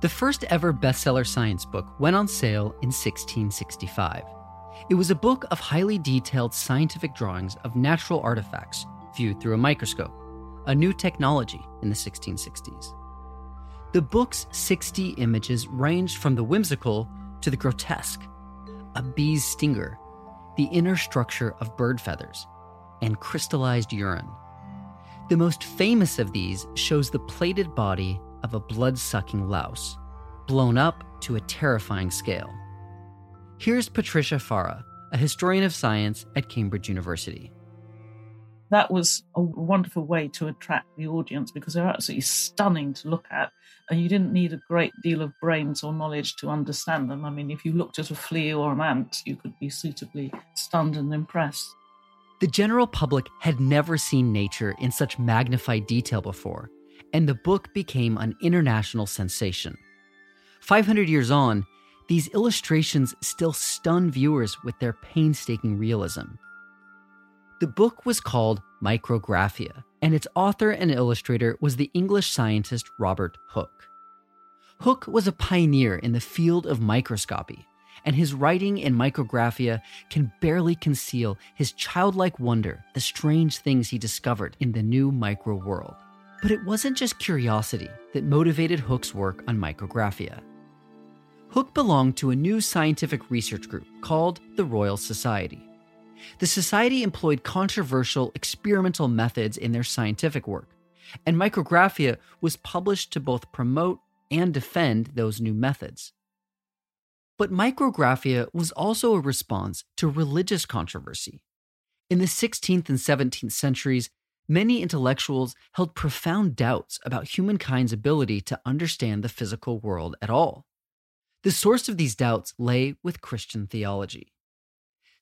The first ever bestseller science book went on sale in 1665. It was a book of highly detailed scientific drawings of natural artifacts viewed through a microscope, a new technology in the 1660s. The book's 60 images ranged from the whimsical to the grotesque a bee's stinger, the inner structure of bird feathers, and crystallized urine. The most famous of these shows the plated body of a blood sucking louse, blown up to a terrifying scale. Here's Patricia Fara, a historian of science at Cambridge University. That was a wonderful way to attract the audience because they're absolutely stunning to look at, and you didn't need a great deal of brains or knowledge to understand them. I mean, if you looked at a flea or an ant, you could be suitably stunned and impressed. The general public had never seen nature in such magnified detail before, and the book became an international sensation. 500 years on, these illustrations still stun viewers with their painstaking realism. The book was called Micrographia, and its author and illustrator was the English scientist Robert Hooke. Hooke was a pioneer in the field of microscopy, and his writing in Micrographia can barely conceal his childlike wonder at the strange things he discovered in the new micro world. But it wasn't just curiosity that motivated Hooke's work on Micrographia. Hooke belonged to a new scientific research group called the Royal Society. The Society employed controversial experimental methods in their scientific work, and Micrographia was published to both promote and defend those new methods. But Micrographia was also a response to religious controversy. In the 16th and 17th centuries, many intellectuals held profound doubts about humankind's ability to understand the physical world at all. The source of these doubts lay with Christian theology.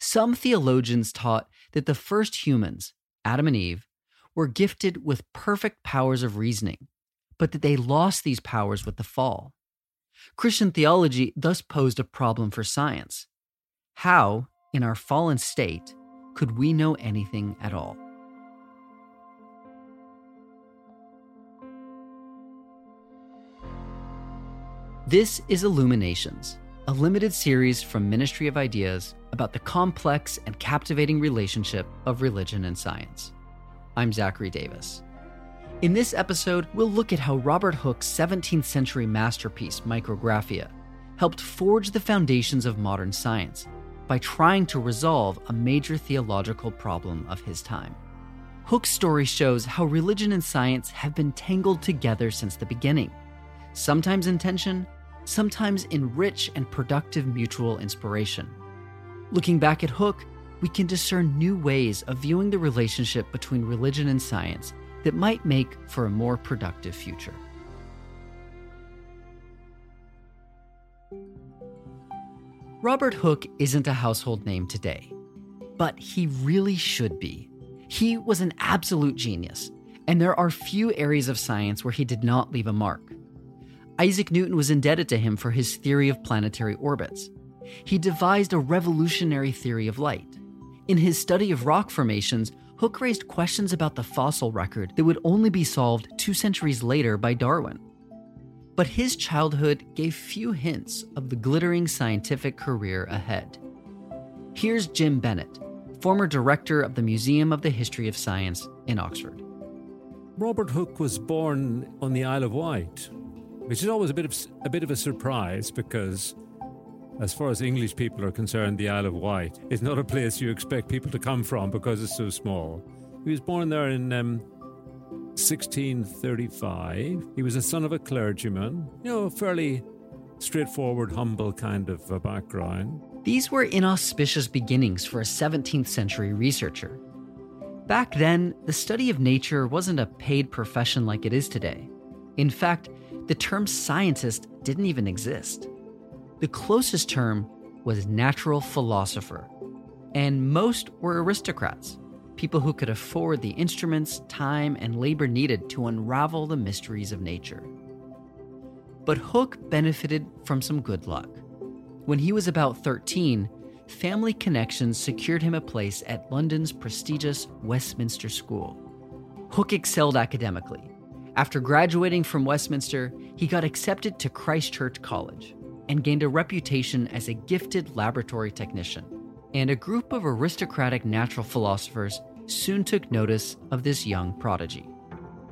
Some theologians taught that the first humans, Adam and Eve, were gifted with perfect powers of reasoning, but that they lost these powers with the fall. Christian theology thus posed a problem for science. How, in our fallen state, could we know anything at all? This is Illuminations, a limited series from Ministry of Ideas about the complex and captivating relationship of religion and science. I'm Zachary Davis. In this episode, we'll look at how Robert Hooke's 17th century masterpiece, Micrographia, helped forge the foundations of modern science by trying to resolve a major theological problem of his time. Hooke's story shows how religion and science have been tangled together since the beginning, sometimes in tension, sometimes in rich and productive mutual inspiration. Looking back at Hooke, we can discern new ways of viewing the relationship between religion and science that might make for a more productive future. Robert Hooke isn't a household name today, but he really should be. He was an absolute genius, and there are few areas of science where he did not leave a mark. Isaac Newton was indebted to him for his theory of planetary orbits. He devised a revolutionary theory of light. In his study of rock formations, Hooke raised questions about the fossil record that would only be solved two centuries later by Darwin. But his childhood gave few hints of the glittering scientific career ahead. Here's Jim Bennett, former director of the Museum of the History of Science in Oxford. Robert Hooke was born on the Isle of Wight, which is always a bit of a bit of a surprise because as far as English people are concerned, the Isle of Wight is not a place you expect people to come from because it's so small. He was born there in um, 1635. He was a son of a clergyman, you know, fairly straightforward, humble kind of a background. These were inauspicious beginnings for a 17th century researcher. Back then, the study of nature wasn't a paid profession like it is today. In fact, the term scientist didn't even exist. The closest term was natural philosopher, and most were aristocrats, people who could afford the instruments, time, and labor needed to unravel the mysteries of nature. But Hooke benefited from some good luck. When he was about 13, family connections secured him a place at London's prestigious Westminster School. Hooke excelled academically. After graduating from Westminster, he got accepted to Christ Church College and gained a reputation as a gifted laboratory technician. And a group of aristocratic natural philosophers soon took notice of this young prodigy.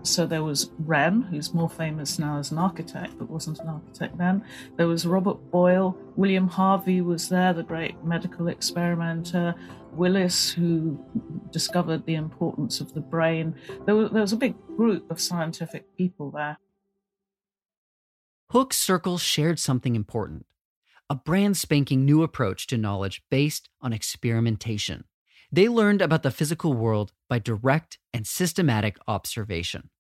So there was Wren, who's more famous now as an architect, but wasn't an architect then. There was Robert Boyle. William Harvey was there, the great medical experimenter. Willis, who discovered the importance of the brain. There was, there was a big group of scientific people there. Hooke's circle shared something important a brand spanking new approach to knowledge based on experimentation. They learned about the physical world by direct and systematic observation.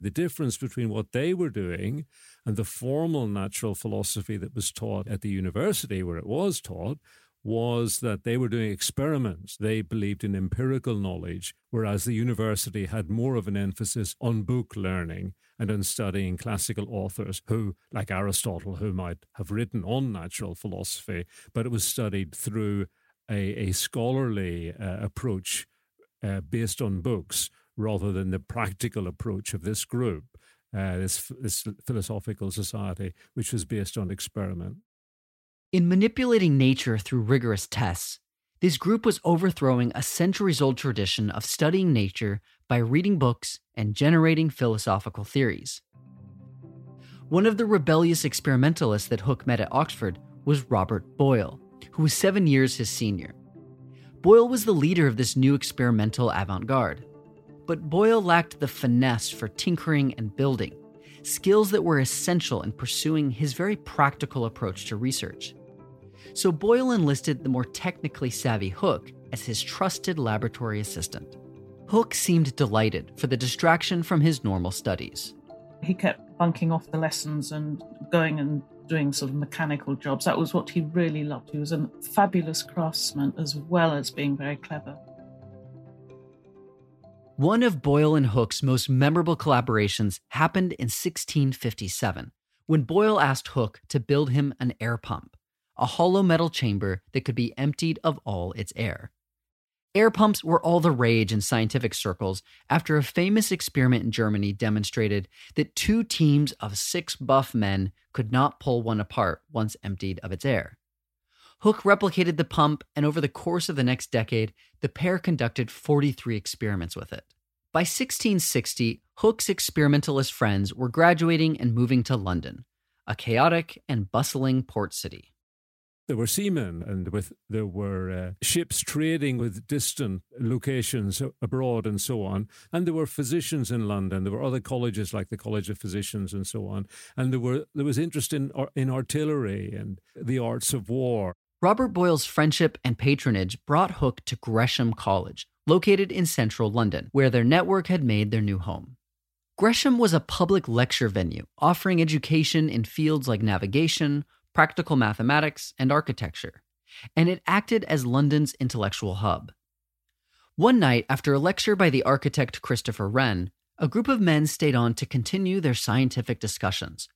The difference between what they were doing and the formal natural philosophy that was taught at the university where it was taught was that they were doing experiments. They believed in empirical knowledge, whereas the university had more of an emphasis on book learning and on studying classical authors who, like Aristotle, who might have written on natural philosophy, but it was studied through a, a scholarly uh, approach uh, based on books rather than the practical approach of this group, uh, this, this philosophical society, which was based on experiment. In manipulating nature through rigorous tests, this group was overthrowing a centuries old tradition of studying nature by reading books and generating philosophical theories. One of the rebellious experimentalists that Hooke met at Oxford was Robert Boyle, who was seven years his senior. Boyle was the leader of this new experimental avant garde. But Boyle lacked the finesse for tinkering and building, skills that were essential in pursuing his very practical approach to research. So Boyle enlisted the more technically savvy Hooke as his trusted laboratory assistant. Hooke seemed delighted for the distraction from his normal studies. He kept bunking off the lessons and going and doing sort of mechanical jobs. That was what he really loved. He was a fabulous craftsman as well as being very clever. One of Boyle and Hooke's most memorable collaborations happened in 1657 when Boyle asked Hooke to build him an air pump, a hollow metal chamber that could be emptied of all its air. Air pumps were all the rage in scientific circles after a famous experiment in Germany demonstrated that two teams of six buff men could not pull one apart once emptied of its air. Hooke replicated the pump, and over the course of the next decade, the pair conducted 43 experiments with it. By 1660, Hooke's experimentalist friends were graduating and moving to London, a chaotic and bustling port city. There were seamen, and with there were uh, ships trading with distant locations abroad, and so on. And there were physicians in London. There were other colleges like the College of Physicians, and so on. And there were there was interest in in artillery and the arts of war. Robert Boyle's friendship and patronage brought Hooke to Gresham College, located in central London, where their network had made their new home. Gresham was a public lecture venue offering education in fields like navigation, practical mathematics, and architecture, and it acted as London's intellectual hub. One night, after a lecture by the architect Christopher Wren, a group of men stayed on to continue their scientific discussions.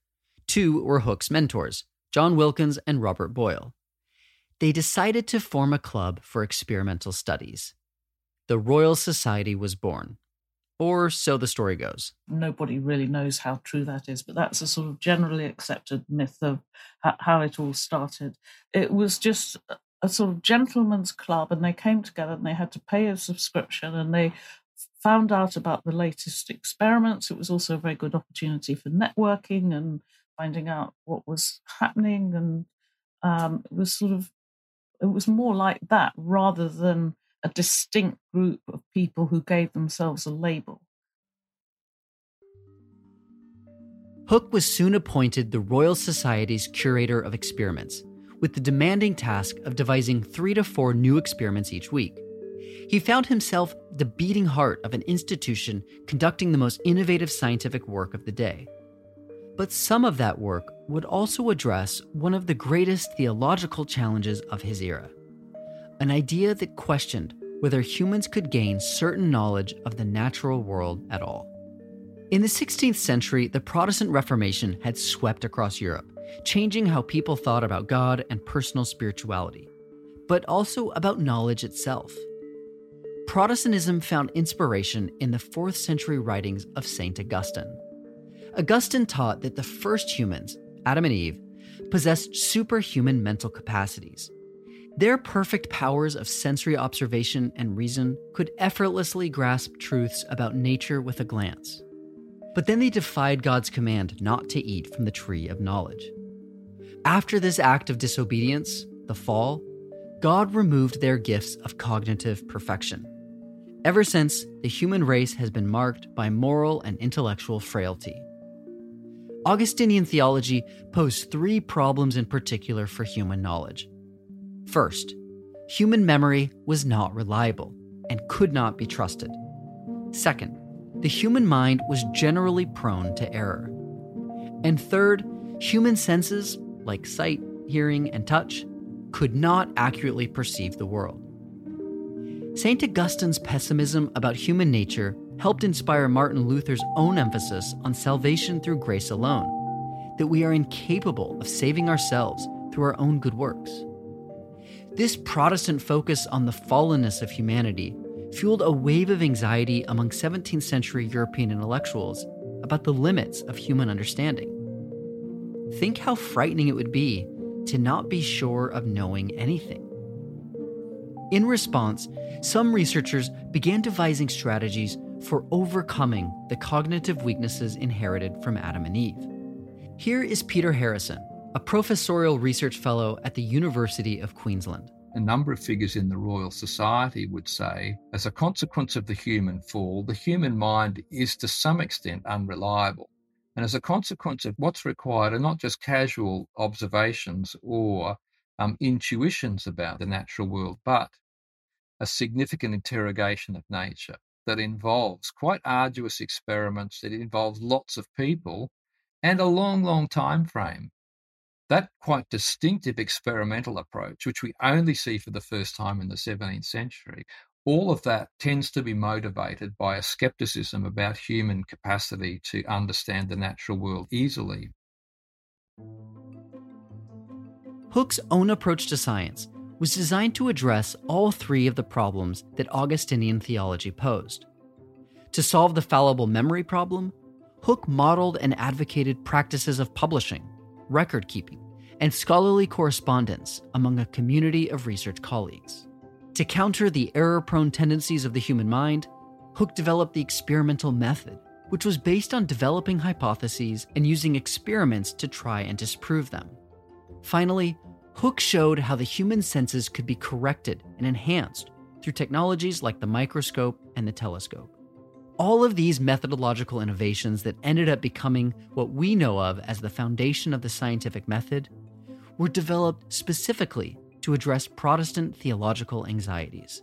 Two were Hooke's mentors, John Wilkins and Robert Boyle they decided to form a club for experimental studies. The Royal Society was born. Or so the story goes. Nobody really knows how true that is, but that's a sort of generally accepted myth of how it all started. It was just a sort of gentleman's club, and they came together and they had to pay a subscription and they found out about the latest experiments. It was also a very good opportunity for networking and finding out what was happening. And um, it was sort of it was more like that rather than a distinct group of people who gave themselves a label. Hooke was soon appointed the Royal Society's curator of experiments, with the demanding task of devising three to four new experiments each week. He found himself the beating heart of an institution conducting the most innovative scientific work of the day. But some of that work would also address one of the greatest theological challenges of his era an idea that questioned whether humans could gain certain knowledge of the natural world at all. In the 16th century, the Protestant Reformation had swept across Europe, changing how people thought about God and personal spirituality, but also about knowledge itself. Protestantism found inspiration in the 4th century writings of St. Augustine. Augustine taught that the first humans, Adam and Eve, possessed superhuman mental capacities. Their perfect powers of sensory observation and reason could effortlessly grasp truths about nature with a glance. But then they defied God's command not to eat from the tree of knowledge. After this act of disobedience, the fall, God removed their gifts of cognitive perfection. Ever since, the human race has been marked by moral and intellectual frailty. Augustinian theology posed three problems in particular for human knowledge. First, human memory was not reliable and could not be trusted. Second, the human mind was generally prone to error. And third, human senses, like sight, hearing, and touch, could not accurately perceive the world. St. Augustine's pessimism about human nature helped inspire Martin Luther's own emphasis on salvation through grace alone, that we are incapable of saving ourselves through our own good works. This Protestant focus on the fallenness of humanity fueled a wave of anxiety among 17th century European intellectuals about the limits of human understanding. Think how frightening it would be to not be sure of knowing anything. In response, some researchers began devising strategies for overcoming the cognitive weaknesses inherited from Adam and Eve. Here is Peter Harrison, a professorial research fellow at the University of Queensland. A number of figures in the Royal Society would say, as a consequence of the human fall, the human mind is to some extent unreliable. And as a consequence of what's required are not just casual observations or um, intuitions about the natural world, but a significant interrogation of nature that involves quite arduous experiments, that involves lots of people and a long, long time frame. That quite distinctive experimental approach, which we only see for the first time in the 17th century, all of that tends to be motivated by a skepticism about human capacity to understand the natural world easily. Hooke's own approach to science was designed to address all three of the problems that Augustinian theology posed. To solve the fallible memory problem, Hooke modeled and advocated practices of publishing, record keeping, and scholarly correspondence among a community of research colleagues. To counter the error prone tendencies of the human mind, Hooke developed the experimental method, which was based on developing hypotheses and using experiments to try and disprove them. Finally, Hooke showed how the human senses could be corrected and enhanced through technologies like the microscope and the telescope. All of these methodological innovations that ended up becoming what we know of as the foundation of the scientific method were developed specifically to address Protestant theological anxieties.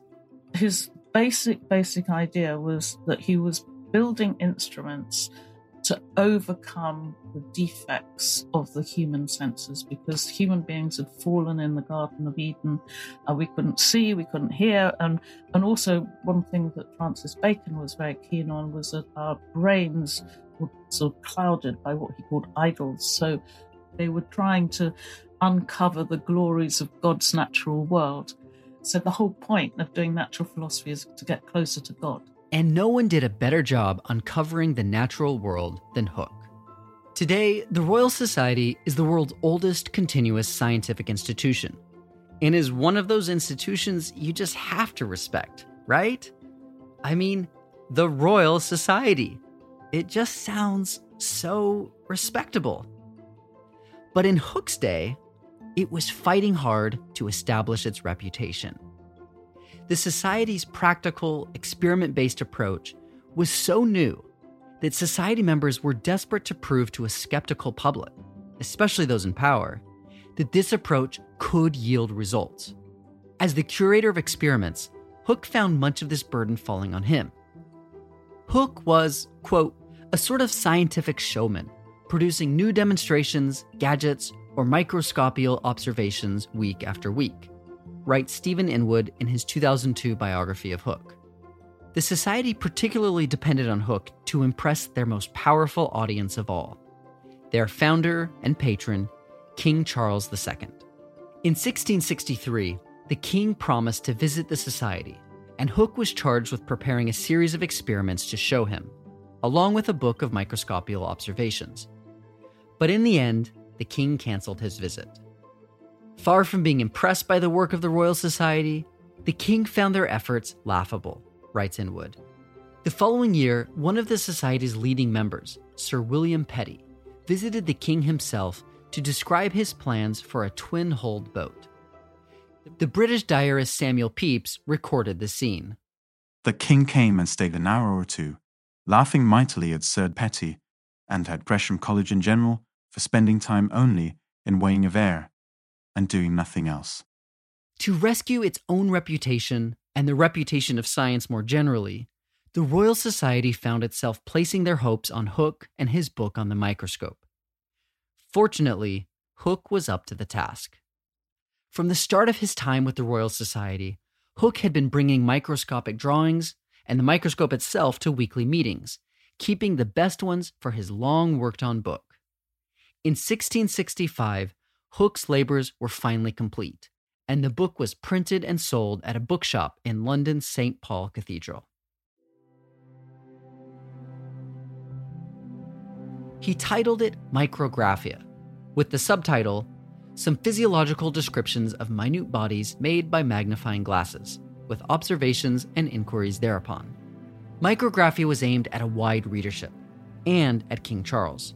His basic, basic idea was that he was building instruments to overcome the defects of the human senses because human beings had fallen in the Garden of Eden. Uh, we couldn't see, we couldn't hear, and and also one thing that Francis Bacon was very keen on was that our brains were sort of clouded by what he called idols. So they were trying to uncover the glories of God's natural world. So the whole point of doing natural philosophy is to get closer to God. And no one did a better job uncovering the natural world than Hooke. Today, the Royal Society is the world's oldest continuous scientific institution and is one of those institutions you just have to respect, right? I mean, the Royal Society. It just sounds so respectable. But in Hooke's day, it was fighting hard to establish its reputation. The Society's practical, experiment based approach was so new that Society members were desperate to prove to a skeptical public, especially those in power, that this approach could yield results. As the curator of experiments, Hooke found much of this burden falling on him. Hooke was, quote, a sort of scientific showman, producing new demonstrations, gadgets, or microscopical observations week after week writes Stephen Inwood in his 2002 biography of Hooke. The Society particularly depended on Hooke to impress their most powerful audience of all their founder and patron, King Charles II. In 1663, the king promised to visit the Society and Hooke was charged with preparing a series of experiments to show him, along with a book of microscopical observations. But in the end, the king cancelled his visit. Far from being impressed by the work of the Royal Society, the king found their efforts laughable, writes Inwood. The following year, one of the Society's leading members, Sir William Petty, visited the king himself to describe his plans for a twin hulled boat. The British diarist Samuel Pepys recorded the scene. The king came and stayed an hour or two, laughing mightily at Sir Petty and at Gresham College in general for spending time only in weighing of air and doing nothing else. To rescue its own reputation and the reputation of science more generally, the Royal Society found itself placing their hopes on Hooke and his book on the microscope. Fortunately, Hooke was up to the task. From the start of his time with the Royal Society, Hooke had been bringing microscopic drawings and the microscope itself to weekly meetings, keeping the best ones for his long worked on book. In 1665, Hooke's labors were finally complete, and the book was printed and sold at a bookshop in London's St. Paul Cathedral. He titled it Micrographia, with the subtitle Some Physiological Descriptions of Minute Bodies Made by Magnifying Glasses, with observations and inquiries thereupon. Micrographia was aimed at a wide readership and at King Charles.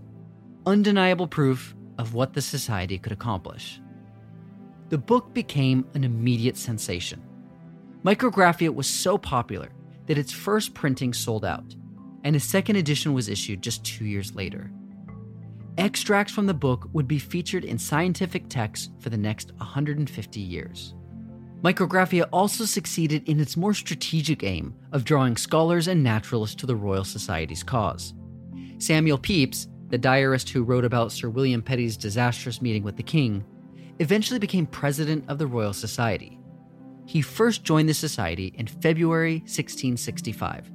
Undeniable proof of what the society could accomplish. The book became an immediate sensation. Micrographia was so popular that its first printing sold out, and a second edition was issued just two years later. Extracts from the book would be featured in scientific texts for the next 150 years. Micrographia also succeeded in its more strategic aim of drawing scholars and naturalists to the Royal Society's cause. Samuel Pepys, the diarist who wrote about Sir William Petty's disastrous meeting with the king, eventually became president of the Royal Society. He first joined the society in February 1665,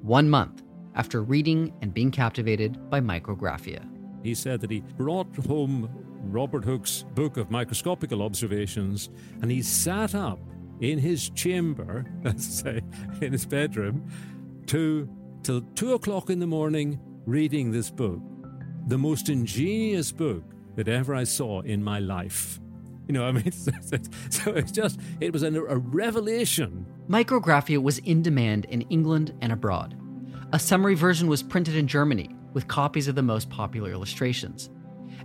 one month after reading and being captivated by Micrographia. He said that he brought home Robert Hooke's book of microscopical observations and he sat up in his chamber, let's say, in his bedroom, to till two o'clock in the morning reading this book. The most ingenious book that ever I saw in my life. You know, I mean, so it's just, it was a, a revelation. Micrographia was in demand in England and abroad. A summary version was printed in Germany with copies of the most popular illustrations.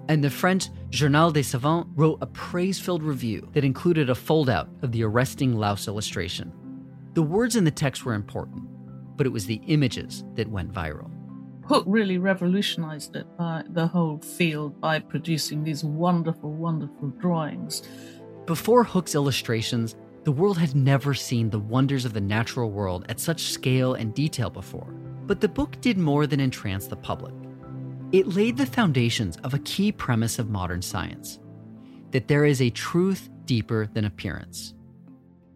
And the French Journal des Savants wrote a praise filled review that included a foldout of the arresting louse illustration. The words in the text were important, but it was the images that went viral. Hooke really revolutionized it by the whole field by producing these wonderful, wonderful drawings. Before Hooke's illustrations, the world had never seen the wonders of the natural world at such scale and detail before. But the book did more than entrance the public. It laid the foundations of a key premise of modern science that there is a truth deeper than appearance.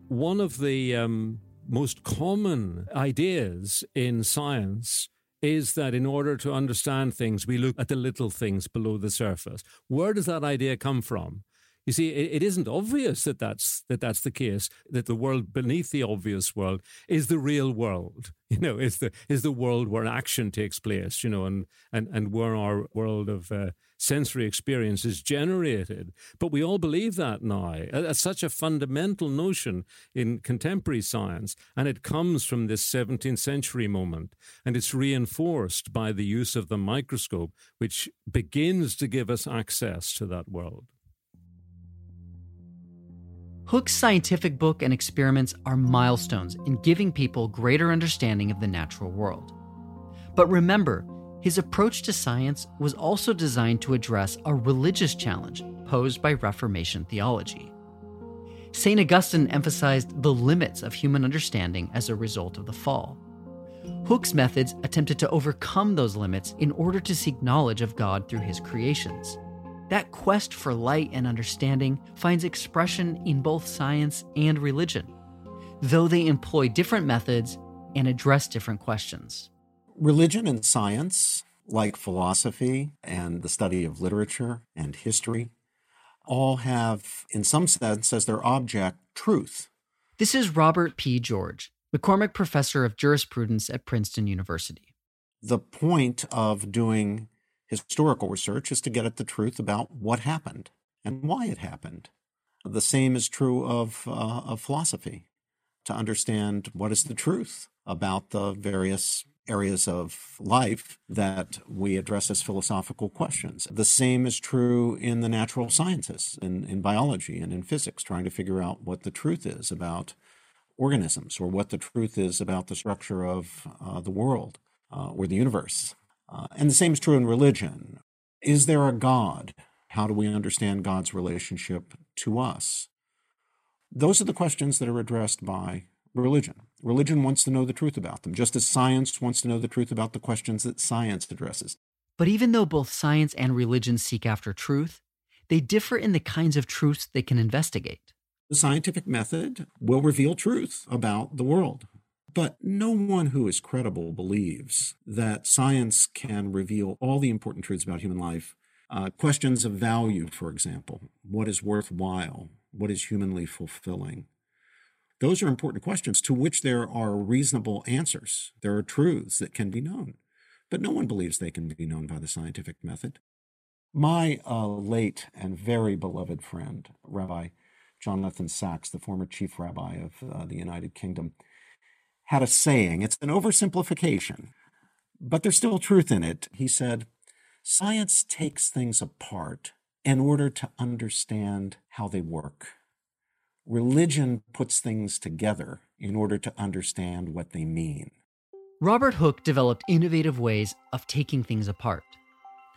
One of the um, most common ideas in science is that in order to understand things, we look at the little things below the surface. Where does that idea come from? You see, it, it isn't obvious that that's that that's the case. That the world beneath the obvious world is the real world. You know, is the is the world where action takes place. You know, and and and where our world of uh, sensory experience is generated. But we all believe that now. That's such a fundamental notion in contemporary science, and it comes from this 17th century moment, and it's reinforced by the use of the microscope, which begins to give us access to that world. Hooke's scientific book and experiments are milestones in giving people greater understanding of the natural world. But remember, his approach to science was also designed to address a religious challenge posed by Reformation theology. St. Augustine emphasized the limits of human understanding as a result of the fall. Hooke's methods attempted to overcome those limits in order to seek knowledge of God through his creations. That quest for light and understanding finds expression in both science and religion, though they employ different methods and address different questions. Religion and science, like philosophy and the study of literature and history, all have, in some sense, as their object, truth. This is Robert P. George, McCormick Professor of Jurisprudence at Princeton University. The point of doing historical research is to get at the truth about what happened and why it happened. The same is true of, uh, of philosophy, to understand what is the truth about the various areas of life that we address as philosophical questions. The same is true in the natural sciences, in, in biology and in physics, trying to figure out what the truth is about organisms or what the truth is about the structure of uh, the world uh, or the universe. Uh, and the same is true in religion. Is there a God? How do we understand God's relationship to us? Those are the questions that are addressed by religion. Religion wants to know the truth about them, just as science wants to know the truth about the questions that science addresses. But even though both science and religion seek after truth, they differ in the kinds of truths they can investigate. The scientific method will reveal truth about the world. But no one who is credible believes that science can reveal all the important truths about human life. Uh, questions of value, for example. What is worthwhile? What is humanly fulfilling? Those are important questions to which there are reasonable answers. There are truths that can be known, but no one believes they can be known by the scientific method. My uh, late and very beloved friend, Rabbi Jonathan Sacks, the former chief rabbi of uh, the United Kingdom, had a saying. It's an oversimplification, but there's still truth in it. He said, Science takes things apart in order to understand how they work. Religion puts things together in order to understand what they mean. Robert Hooke developed innovative ways of taking things apart.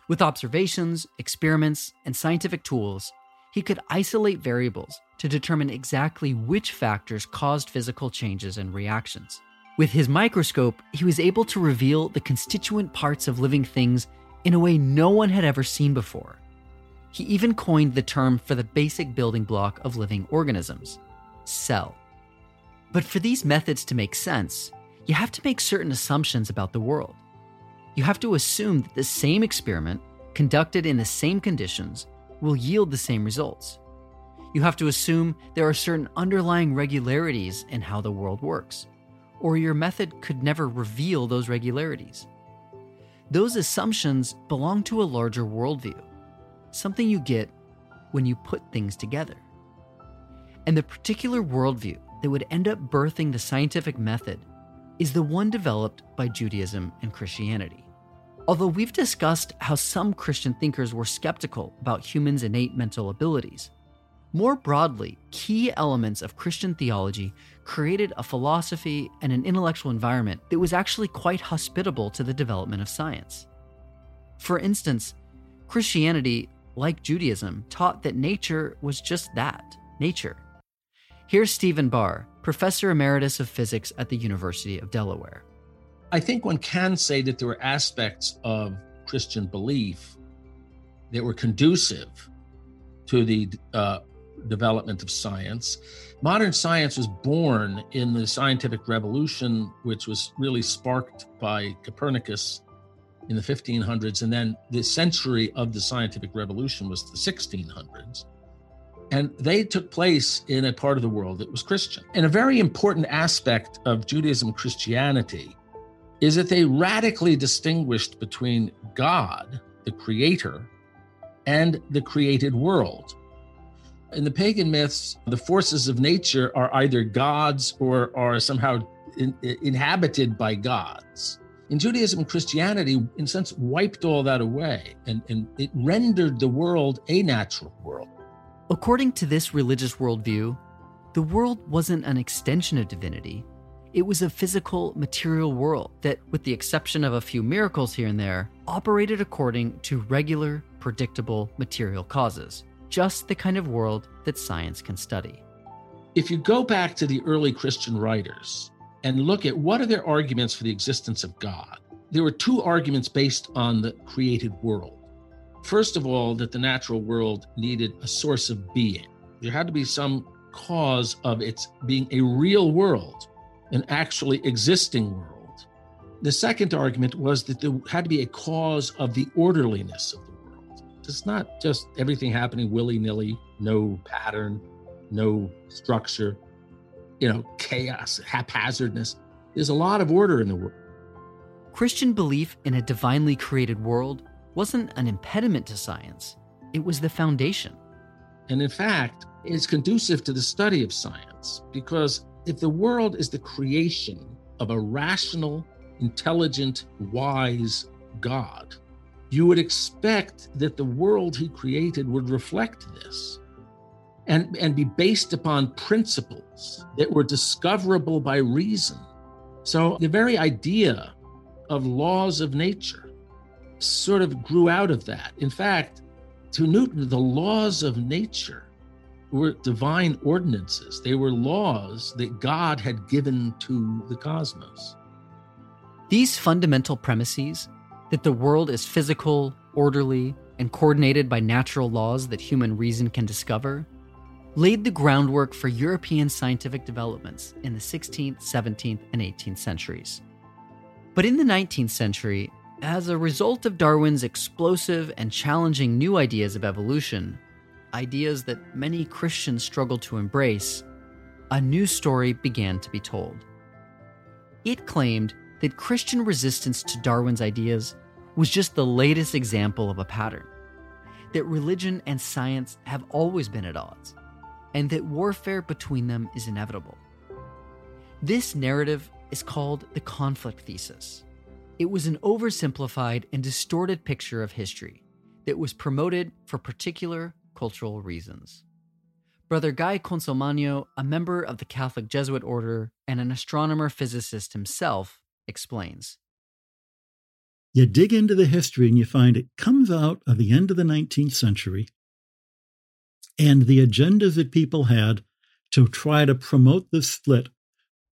With observations, experiments, and scientific tools, he could isolate variables to determine exactly which factors caused physical changes and reactions. With his microscope, he was able to reveal the constituent parts of living things in a way no one had ever seen before. He even coined the term for the basic building block of living organisms cell. But for these methods to make sense, you have to make certain assumptions about the world. You have to assume that the same experiment, conducted in the same conditions, will yield the same results. You have to assume there are certain underlying regularities in how the world works, or your method could never reveal those regularities. Those assumptions belong to a larger worldview something you get when you put things together. And the particular worldview that would end up birthing the scientific method is the one developed by Judaism and Christianity. Although we've discussed how some Christian thinkers were skeptical about humans' innate mental abilities, more broadly, key elements of Christian theology created a philosophy and an intellectual environment that was actually quite hospitable to the development of science. For instance, Christianity like Judaism, taught that nature was just that nature. Here's Stephen Barr, professor emeritus of physics at the University of Delaware. I think one can say that there were aspects of Christian belief that were conducive to the uh, development of science. Modern science was born in the scientific revolution, which was really sparked by Copernicus in the 1500s, and then the century of the scientific revolution was the 1600s. And they took place in a part of the world that was Christian. And a very important aspect of Judaism Christianity is that they radically distinguished between God, the creator, and the created world. In the pagan myths, the forces of nature are either gods or are somehow in, inhabited by gods in Judaism and Christianity, in a sense, wiped all that away and, and it rendered the world a natural world. According to this religious worldview, the world wasn't an extension of divinity. It was a physical, material world that, with the exception of a few miracles here and there, operated according to regular, predictable material causes, just the kind of world that science can study. If you go back to the early Christian writers, and look at what are their arguments for the existence of God. There were two arguments based on the created world. First of all, that the natural world needed a source of being. There had to be some cause of its being a real world, an actually existing world. The second argument was that there had to be a cause of the orderliness of the world. It's not just everything happening willy nilly, no pattern, no structure you know, chaos, haphazardness. There's a lot of order in the world. Christian belief in a divinely created world wasn't an impediment to science, it was the foundation. And in fact, it's conducive to the study of science because if the world is the creation of a rational, intelligent, wise God, you would expect that the world he created would reflect this and, and be based upon principles that were discoverable by reason. So the very idea of laws of nature sort of grew out of that. In fact, to Newton, the laws of nature were divine ordinances. They were laws that God had given to the cosmos. These fundamental premises that the world is physical, orderly, and coordinated by natural laws that human reason can discover laid the groundwork for European scientific developments in the 16th, 17th, and 18th centuries. But in the 19th century, as a result of Darwin's explosive and challenging new ideas of evolution, ideas that many Christians struggled to embrace, a new story began to be told. It claimed that Christian resistance to Darwin's ideas was just the latest example of a pattern, that religion and science have always been at odds, and that warfare between them is inevitable. This narrative is called the conflict thesis. It was an oversimplified and distorted picture of history that was promoted for particular cultural reasons. Brother Guy Consolmagno, a member of the Catholic Jesuit order and an astronomer physicist himself, explains. You dig into the history and you find it comes out of the end of the 19th century and the agendas that people had to try to promote the split.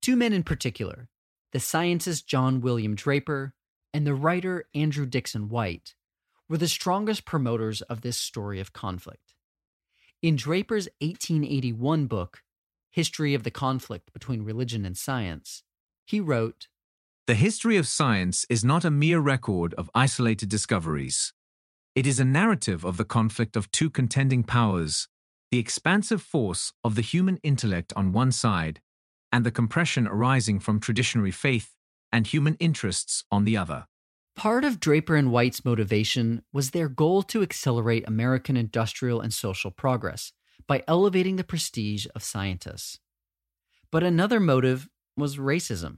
Two men in particular, the scientist John William Draper and the writer Andrew Dickson White, were the strongest promoters of this story of conflict. In Draper's 1881 book, History of the Conflict Between Religion and Science, he wrote The history of science is not a mere record of isolated discoveries. It is a narrative of the conflict of two contending powers the expansive force of the human intellect on one side, and the compression arising from traditionary faith and human interests on the other. Part of Draper and White's motivation was their goal to accelerate American industrial and social progress by elevating the prestige of scientists. But another motive was racism.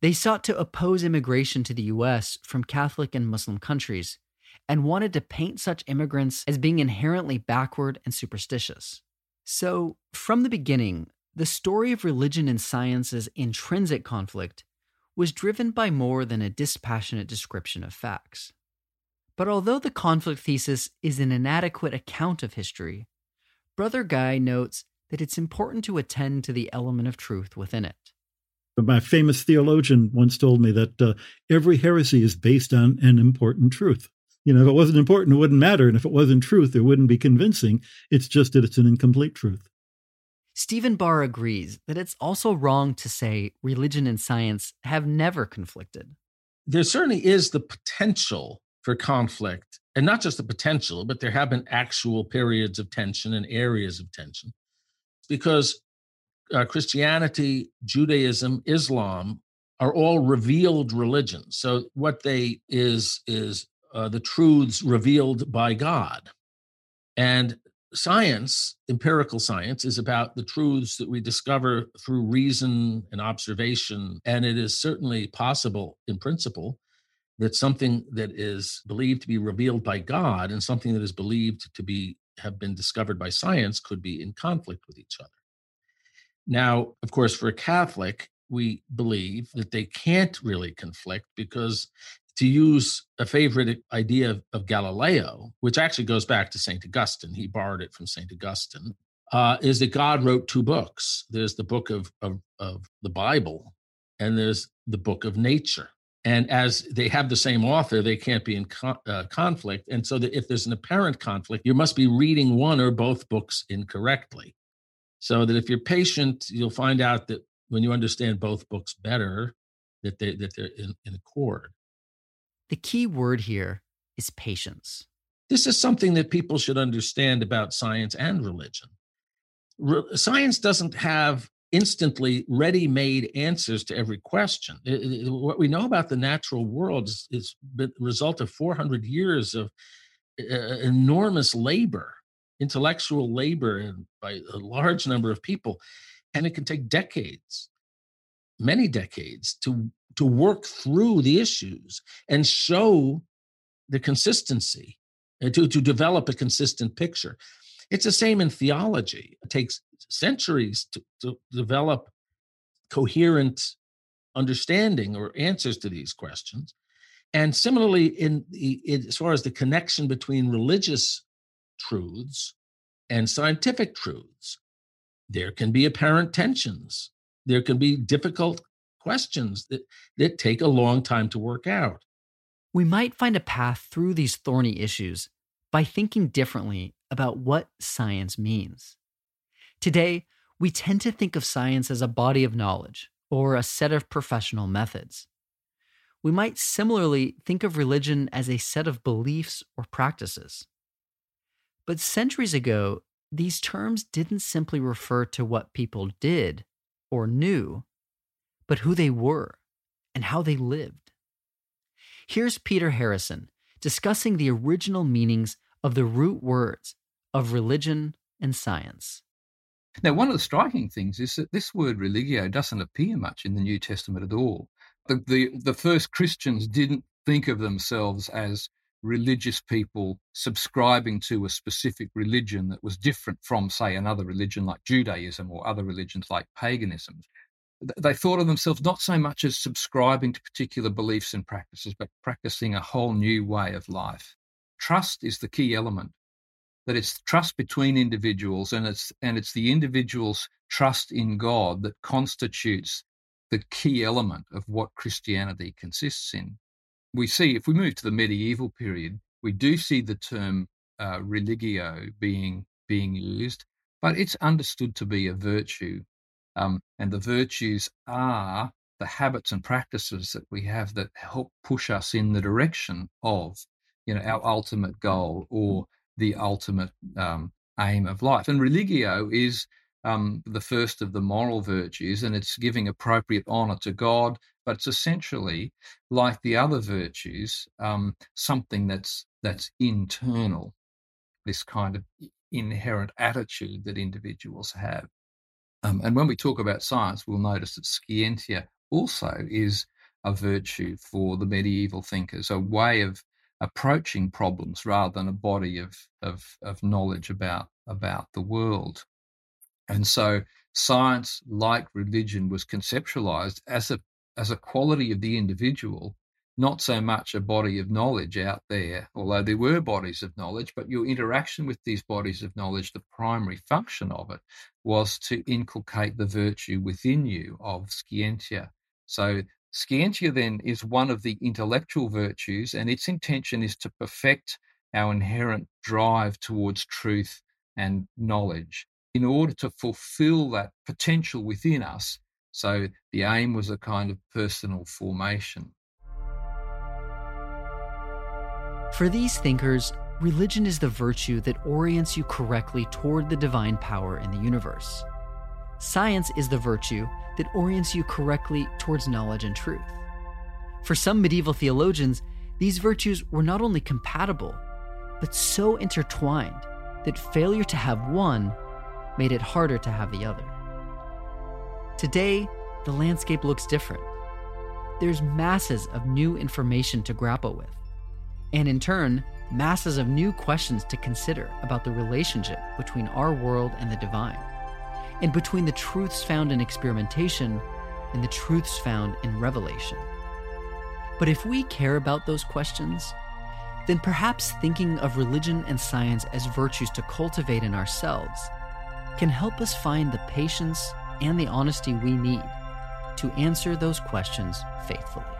They sought to oppose immigration to the U.S. from Catholic and Muslim countries and wanted to paint such immigrants as being inherently backward and superstitious. So, from the beginning, the story of religion and science's intrinsic conflict was driven by more than a dispassionate description of facts. But although the conflict thesis is an inadequate account of history, Brother Guy notes that it's important to attend to the element of truth within it. But my famous theologian once told me that uh, every heresy is based on an important truth. You know, if it wasn't important, it wouldn't matter. And if it wasn't truth, it wouldn't be convincing. It's just that it's an incomplete truth. Stephen Barr agrees that it's also wrong to say religion and science have never conflicted. There certainly is the potential for conflict, and not just the potential, but there have been actual periods of tension and areas of tension because uh, Christianity, Judaism, Islam are all revealed religions. So what they is is uh, the truths revealed by God. And science, empirical science, is about the truths that we discover through reason and observation. And it is certainly possible, in principle, that something that is believed to be revealed by God and something that is believed to be have been discovered by science could be in conflict with each other. Now, of course, for a Catholic, we believe that they can't really conflict because to use a favorite idea of, of, Galileo, which actually goes back to St. Augustine, he borrowed it from St. Augustine, uh, is that God wrote two books. There's the book of, of, of the Bible, and there's the book of nature. And as they have the same author, they can't be in con- uh, conflict. And so that if there's an apparent conflict, you must be reading one or both books incorrectly. So that if you're patient, you'll find out that when you understand both books better, that they that they're in, in accord. The key word here is patience. This is something that people should understand about science and religion. Re- science doesn't have instantly ready-made answers to every question. It, it, what we know about the natural world is, is the result of 400 years of uh, enormous labor, intellectual labor, by a large number of people, and it can take decades, many decades, to to work through the issues and show the consistency, uh, to to develop a consistent picture. It's the same in theology. It takes centuries to, to develop coherent understanding or answers to these questions. And similarly, in, in, as far as the connection between religious truths and scientific truths, there can be apparent tensions. There can be difficult questions that, that take a long time to work out. We might find a path through these thorny issues by thinking differently about what science means. Today, we tend to think of science as a body of knowledge or a set of professional methods. We might similarly think of religion as a set of beliefs or practices. But centuries ago, these terms didn't simply refer to what people did or knew, but who they were and how they lived. Here's Peter Harrison discussing the original meanings of the root words of religion and science. Now, one of the striking things is that this word religio doesn't appear much in the New Testament at all. The, the, the first Christians didn't think of themselves as religious people subscribing to a specific religion that was different from, say, another religion like Judaism or other religions like paganism. They thought of themselves not so much as subscribing to particular beliefs and practices, but practicing a whole new way of life. Trust is the key element that it's trust between individuals and it's and it's the individual's trust in God that constitutes the key element of what Christianity consists in. We see if we move to the medieval period, we do see the term uh, religio being being used, but it's understood to be a virtue, um, and the virtues are the habits and practices that we have that help push us in the direction of you know our ultimate goal or the ultimate um, aim of life. And religio is um, the first of the moral virtues, and it's giving appropriate honor to God. But it's essentially, like the other virtues, um, something that's that's internal. This kind of inherent attitude that individuals have. Um, and when we talk about science, we'll notice that scientia also is a virtue for the medieval thinkers, a way of approaching problems rather than a body of, of, of knowledge about, about the world. And so science, like religion, was conceptualized as a, as a quality of the individual, not so much a body of knowledge out there, although there were bodies of knowledge, but your interaction with these bodies of knowledge, the primary function of it was to inculcate the virtue within you of scientia. So Scientia then is one of the intellectual virtues, and its intention is to perfect our inherent drive towards truth and knowledge in order to fulfill that potential within us. So the aim was a kind of personal formation. For these thinkers, religion is the virtue that orients you correctly toward the divine power in the universe. Science is the virtue that orients you correctly towards knowledge and truth. For some medieval theologians, these virtues were not only compatible, but so intertwined that failure to have one made it harder to have the other. Today, the landscape looks different. There's masses of new information to grapple with, and in turn, masses of new questions to consider about the relationship between our world and the divine and between the truths found in experimentation and the truths found in revelation. But if we care about those questions, then perhaps thinking of religion and science as virtues to cultivate in ourselves can help us find the patience and the honesty we need to answer those questions faithfully.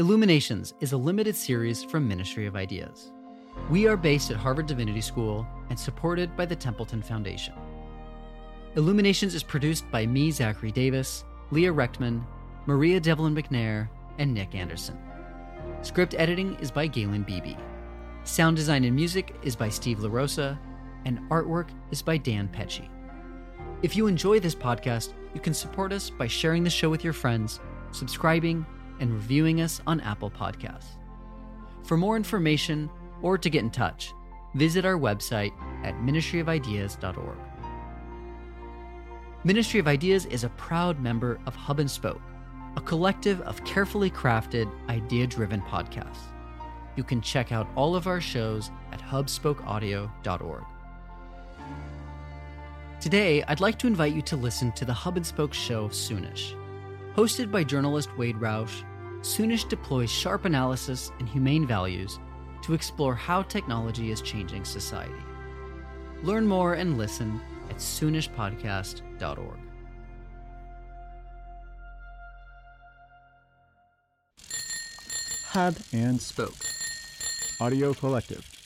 Illuminations is a limited series from Ministry of Ideas. We are based at Harvard Divinity School and supported by the Templeton Foundation. Illuminations is produced by me, Zachary Davis, Leah Rechtman, Maria Devlin McNair, and Nick Anderson. Script editing is by Galen Beebe. Sound design and music is by Steve LaRosa, and artwork is by Dan Pecci. If you enjoy this podcast, you can support us by sharing the show with your friends, subscribing, and reviewing us on Apple Podcasts. For more information or to get in touch, visit our website at ministryofideas.org. Ministry of Ideas is a proud member of Hub and Spoke, a collective of carefully crafted, idea driven podcasts. You can check out all of our shows at hubspokeaudio.org. Today, I'd like to invite you to listen to the Hub and Spoke show Soonish. Hosted by journalist Wade Roush, Soonish deploys sharp analysis and humane values to explore how technology is changing society. Learn more and listen at soonishpodcast.org. Hub and Spoke Audio Collective.